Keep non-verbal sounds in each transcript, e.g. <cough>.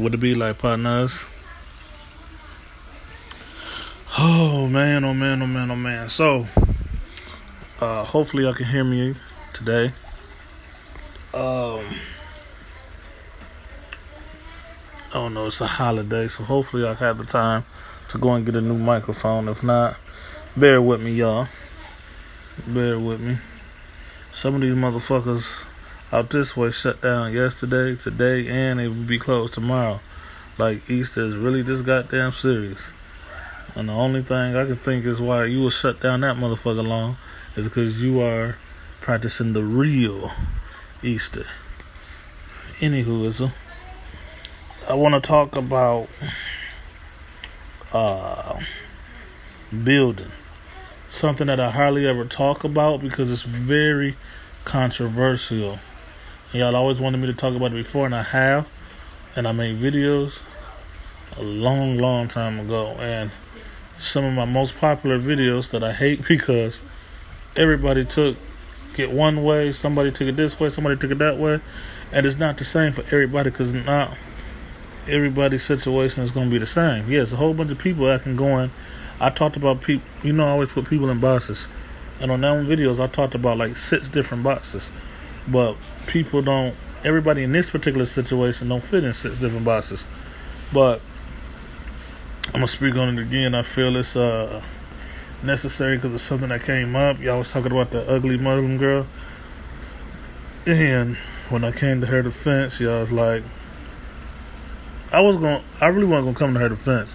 Would it be like partners? Oh man, oh man, oh man, oh man. So, uh, hopefully y'all can hear me today. Um, I don't know, it's a holiday, so hopefully I have the time to go and get a new microphone. If not, bear with me, y'all. Bear with me. Some of these motherfuckers out this way shut down yesterday, today, and it will be closed tomorrow. Like Easter is really this goddamn serious. And the only thing I can think is why you will shut down that motherfucker long is because you are practicing the real Easter. Anywho, I want to talk about uh, building. Something that I hardly ever talk about because it's very controversial. Y'all always wanted me to talk about it before, and I have. And I made videos a long, long time ago. And some of my most popular videos that I hate <laughs> because everybody took it one way, somebody took it this way, somebody took it that way, and it's not the same for everybody because not everybody's situation is going to be the same. Yes, a whole bunch of people acting going. I talked about people, you know, I always put people in boxes, and on that one videos I talked about like six different boxes, but people don't. Everybody in this particular situation don't fit in six different boxes, but I'm gonna speak on it again. I feel it's uh, necessary because it's something that came up. Y'all was talking about the ugly Muslim girl, and when I came to her defense, y'all was like, I was to I really wasn't gonna come to her defense.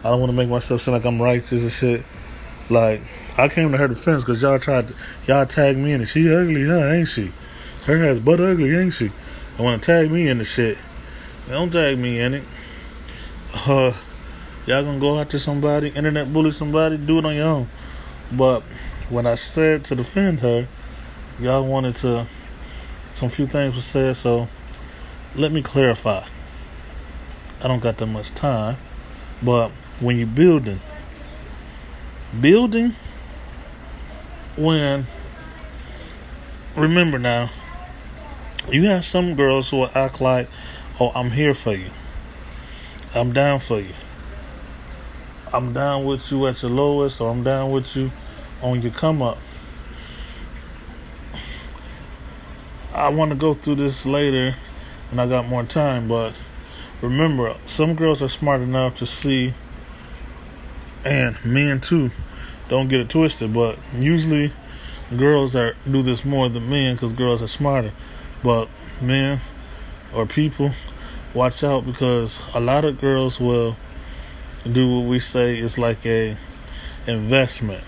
I don't want to make myself sound like I'm righteous and shit. Like I came to her defense because y'all tried to y'all tag me in it. She ugly, huh? Ain't she? Her ass butt ugly, ain't she? I want to tag me in the shit. Don't tag me in it. Uh, Y'all gonna go after somebody, internet bully somebody, do it on your own. But when I said to defend her, y'all wanted to, some few things were said, so let me clarify. I don't got that much time, but when you're building, building, when, remember now, you have some girls who will act like, oh, I'm here for you. I'm down for you. I'm down with you at your lowest, or I'm down with you on your come up. I want to go through this later and I got more time, but remember, some girls are smart enough to see, and men too, don't get it twisted, but usually girls are do this more than men because girls are smarter. But men or people, watch out because a lot of girls will do what we say is like a investment.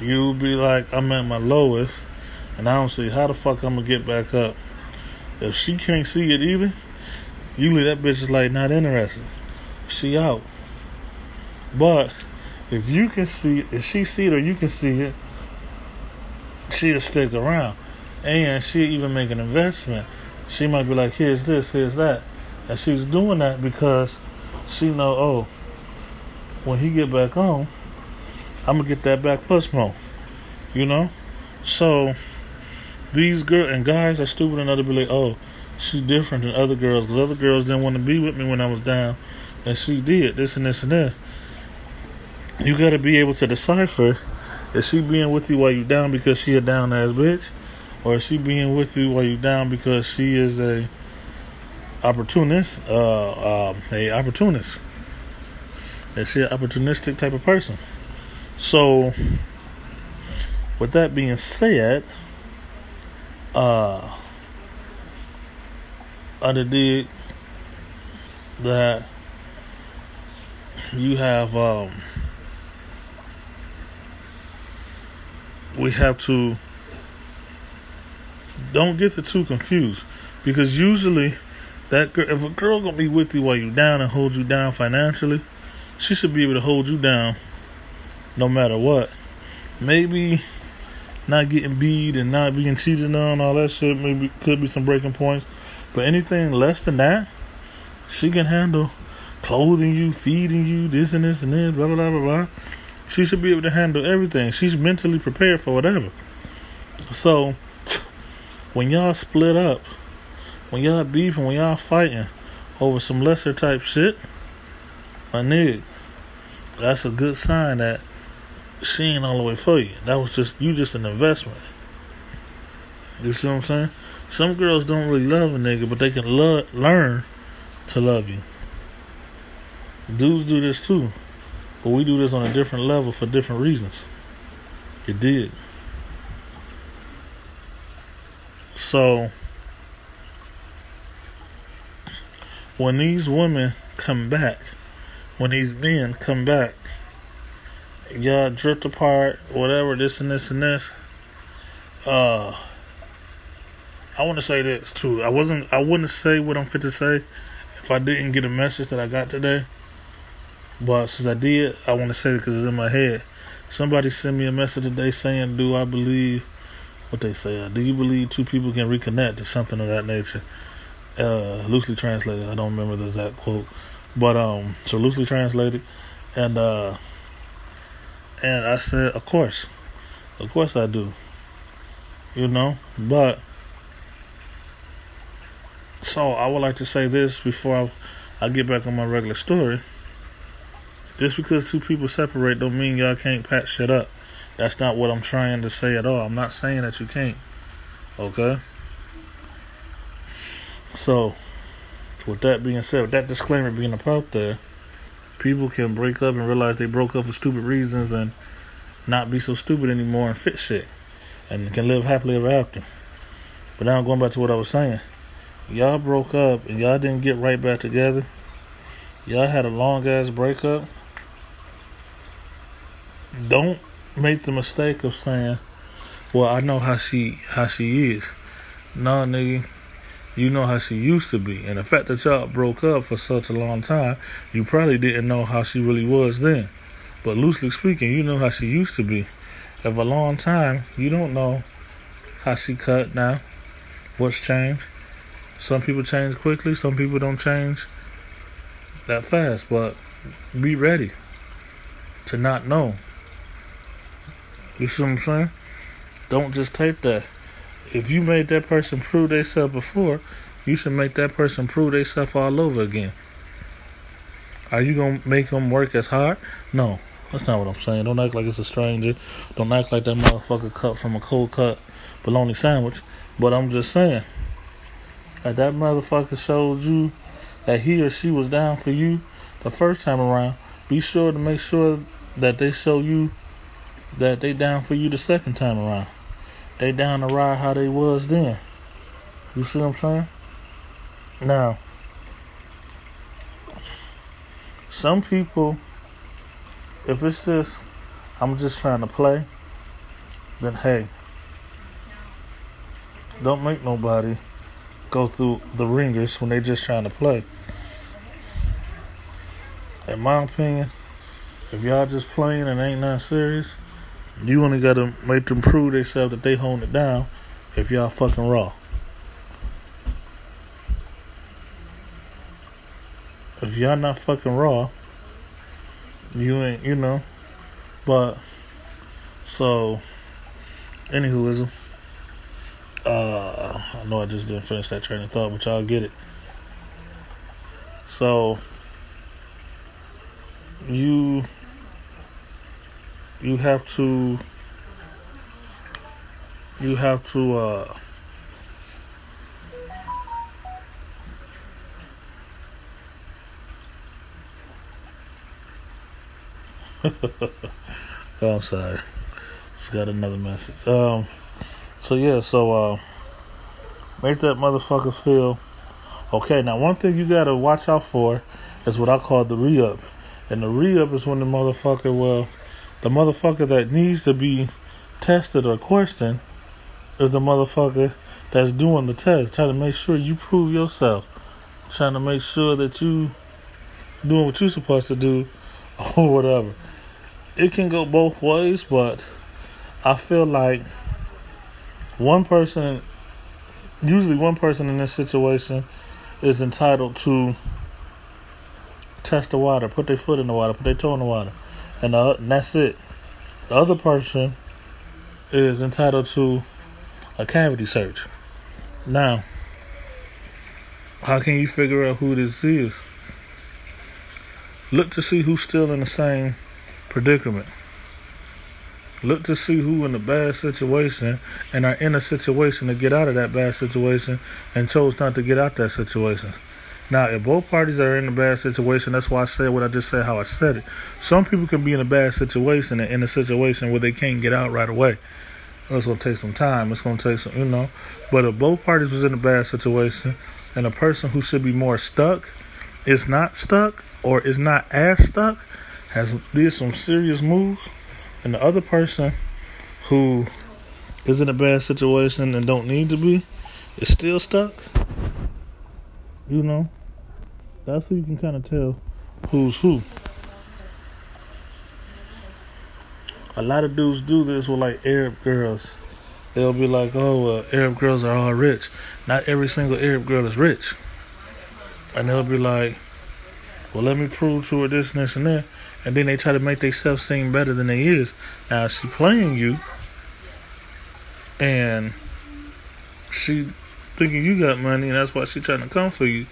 You'll be like, I'm at my lowest, and I don't see how the fuck I'm gonna get back up. If she can't see it either, usually that bitch is like not interested. She out. But if you can see if she see it or you can see it, she'll stick around. And she even make an investment. She might be like, here's this, here's that. And she's doing that because she know, oh, when he get back home, I'm gonna get that back plus more. You know? So these girls and guys are stupid enough to be like, oh, she's different than other girls because other girls didn't want to be with me when I was down, and she did this and this and this. You got to be able to decipher: is she being with you while you down because she a down ass bitch, or she being with you while you down because she is a opportunist, uh, um, a opportunist. Is she an opportunistic type of person? So, with that being said, uh, I did that you have um, we have to don't get the two confused because usually that girl, if a girl gonna be with you while you down and hold you down financially, she should be able to hold you down no matter what. Maybe not getting beat and not being cheated on, all that shit maybe could be some breaking points. But anything less than that, she can handle clothing you, feeding you, this and this and this, blah blah blah blah blah. She should be able to handle everything. She's mentally prepared for whatever. So when y'all split up when y'all beefing, when y'all fighting, over some lesser type shit, my nigga, that's a good sign that she ain't all the way for you. That was just you just an investment. You see what I'm saying? Some girls don't really love a nigga, but they can learn to love you. Dudes do this too, but we do this on a different level for different reasons. It did. So when these women come back, when these men come back, y'all drift apart, whatever, this and this and this. Uh, I want to say this too. I wasn't. I wouldn't say what I'm fit to say if I didn't get a message that I got today. But since I did, I want to say it because it's in my head. Somebody sent me a message today saying, "Do I believe what they say? Uh, do you believe two people can reconnect to something of that nature?" Uh, loosely translated. I don't remember the exact quote, but um, so loosely translated, and uh, and I said, "Of course, of course I do." You know, but so I would like to say this before I, I get back on my regular story. Just because two people separate don't mean y'all can't patch shit up. That's not what I'm trying to say at all. I'm not saying that you can't. Okay? So, with that being said, with that disclaimer being out there, people can break up and realize they broke up for stupid reasons and not be so stupid anymore and fix shit. And can live happily ever after. But now I'm going back to what I was saying. Y'all broke up and y'all didn't get right back together. Y'all had a long ass breakup. Don't make the mistake of saying, Well, I know how she how she is. No nigga you know how she used to be. And the fact that y'all broke up for such a long time, you probably didn't know how she really was then. But loosely speaking, you know how she used to be. Of a long time, you don't know how she cut now. What's changed? Some people change quickly, some people don't change that fast. But be ready to not know. You see what I'm saying? Don't just take that if you made that person prove themselves before, you should make that person prove themselves all over again. Are you gonna make them work as hard? No, that's not what I'm saying. Don't act like it's a stranger. Don't act like that motherfucker cut from a cold cut bologna sandwich. But I'm just saying, that that motherfucker showed you that he or she was down for you the first time around, be sure to make sure that they show you that they down for you the second time around they down the ride how they was then. You see what I'm saying? Now, some people, if it's just, I'm just trying to play, then hey, don't make nobody go through the ringers when they just trying to play. In my opinion, if y'all just playing and ain't nothing serious, you only gotta make them prove themselves that they hold it down if y'all fucking raw. If y'all not fucking raw, you ain't, you know. But, so, anywho, is uh, I know I just didn't finish that train of thought, but y'all get it. So, you you have to you have to uh <laughs> oh, I'm sorry. Just got another message. Um so yeah, so uh make that motherfucker feel okay. Now one thing you gotta watch out for is what I call the re up. And the re up is when the motherfucker well the motherfucker that needs to be tested or questioned is the motherfucker that's doing the test, trying to make sure you prove yourself, trying to make sure that you doing what you're supposed to do <laughs> or whatever. It can go both ways, but I feel like one person, usually one person in this situation, is entitled to test the water, put their foot in the water, put their toe in the water and, and that's it. The other person is entitled to a cavity search. Now, How can you figure out who this is? Look to see who's still in the same predicament. Look to see who in a bad situation and are in a situation to get out of that bad situation and chose not to get out of that situation. Now, if both parties are in a bad situation, that's why I said what I just said, how I said it. Some people can be in a bad situation and in a situation where they can't get out right away. It's gonna take some time. It's gonna take some, you know. But if both parties was in a bad situation, and a person who should be more stuck is not stuck or is not as stuck, has did some serious moves, and the other person who is in a bad situation and don't need to be is still stuck. You know, that's who you can kind of tell who's who. A lot of dudes do this with like Arab girls. They'll be like, "Oh, uh, Arab girls are all rich." Not every single Arab girl is rich, and they'll be like, "Well, let me prove to her this and this and that," and then they try to make themselves seem better than they is. Now she playing you, and she thinking you got money, and that's why she trying to come for you.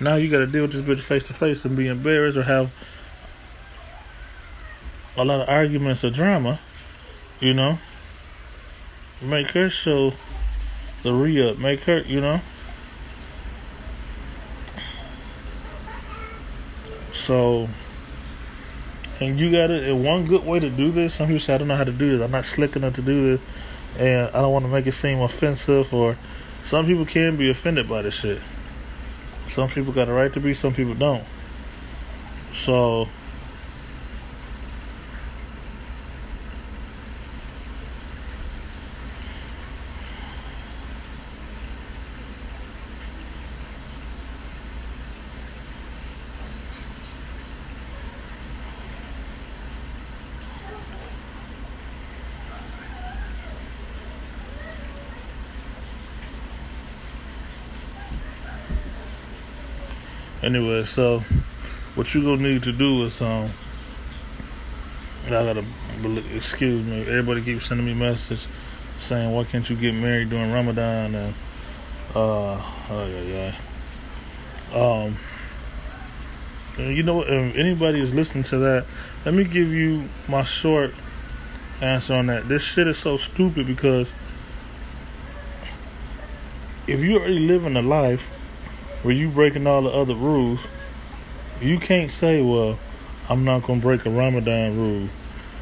Now you got to deal with this bitch face to face and be embarrassed or have a lot of arguments or drama, you know. Make her show the re up. Make her, you know. So, and you got it. And one good way to do this, some people say, I don't know how to do this. I'm not slick enough to do this. And I don't want to make it seem offensive or some people can be offended by this shit. Some people got a right to be, some people don't. So, Anyway, so what you gonna need to do is um, I gotta excuse me. Everybody keeps sending me messages saying, "Why can't you get married during Ramadan?" And uh, oh yeah, yeah. Um, you know, if anybody is listening to that, let me give you my short answer on that. This shit is so stupid because if you're already living a life where you breaking all the other rules, you can't say, well, I'm not gonna break a Ramadan rule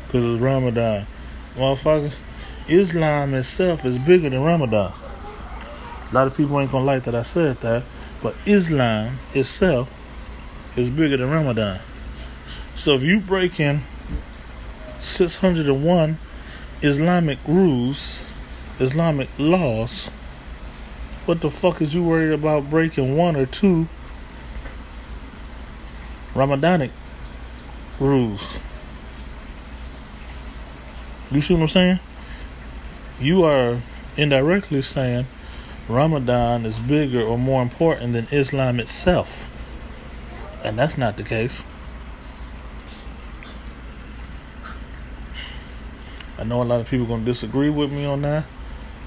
because it's Ramadan. Motherfucker, Islam itself is bigger than Ramadan. A lot of people ain't gonna like that I said that, but Islam itself is bigger than Ramadan. So if you break in 601 Islamic rules, Islamic laws, what the fuck is you worried about breaking one or two Ramadanic rules? You see what I'm saying? You are indirectly saying Ramadan is bigger or more important than Islam itself. And that's not the case. I know a lot of people are going to disagree with me on that,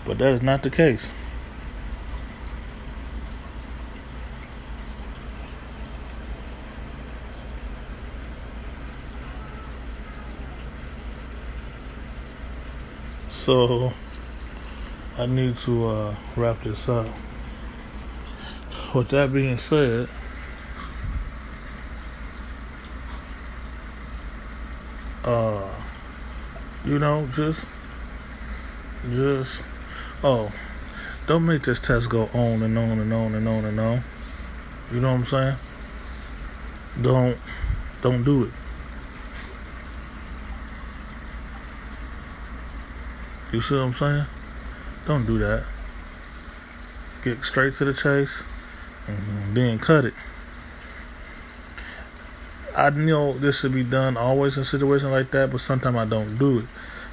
but that is not the case. So I need to uh, wrap this up. With that being said, uh, you know, just, just, oh, don't make this test go on and on and on and on and on. You know what I'm saying? Don't, don't do it. You see what I'm saying? Don't do that. Get straight to the chase and then cut it. I know this should be done always in situations like that, but sometimes I don't do it.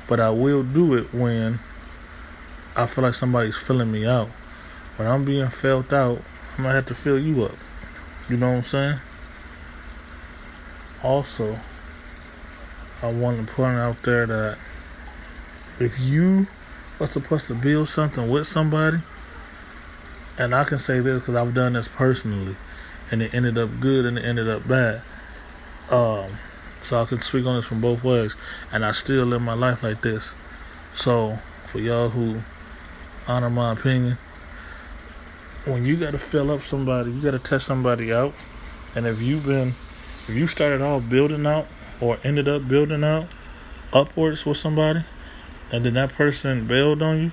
But I will do it when I feel like somebody's filling me out. When I'm being felt out, I might have to fill you up. You know what I'm saying? Also, I want to point out there that if you are supposed to build something with somebody and I can say this because I've done this personally, and it ended up good and it ended up bad. Um, so I can speak on this from both ways, and I still live my life like this. So for y'all who honor my opinion, when you got to fill up somebody, you got to test somebody out, and if you've been, if you started off building out or ended up building out upwards with somebody, and then that person bailed on you,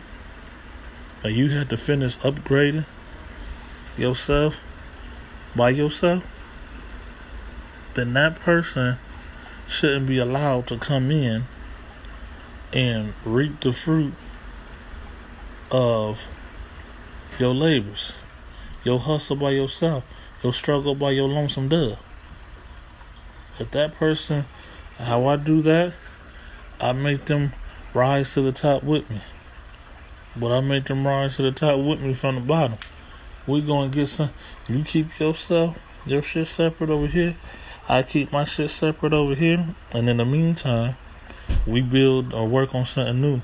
and you had to finish upgrading yourself by yourself, then that person shouldn't be allowed to come in and reap the fruit of your labors, your hustle by yourself, your struggle by your lonesome dove. If that person, how I do that, I make them rise to the top with me. But I make them rise to the top with me from the bottom. We gonna get some. You keep yourself, your shit separate over here. I keep my shit separate over here. And in the meantime, we build or work on something new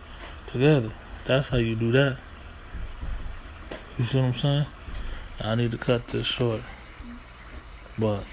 together. That's how you do that. You see what I'm saying? I need to cut this short. But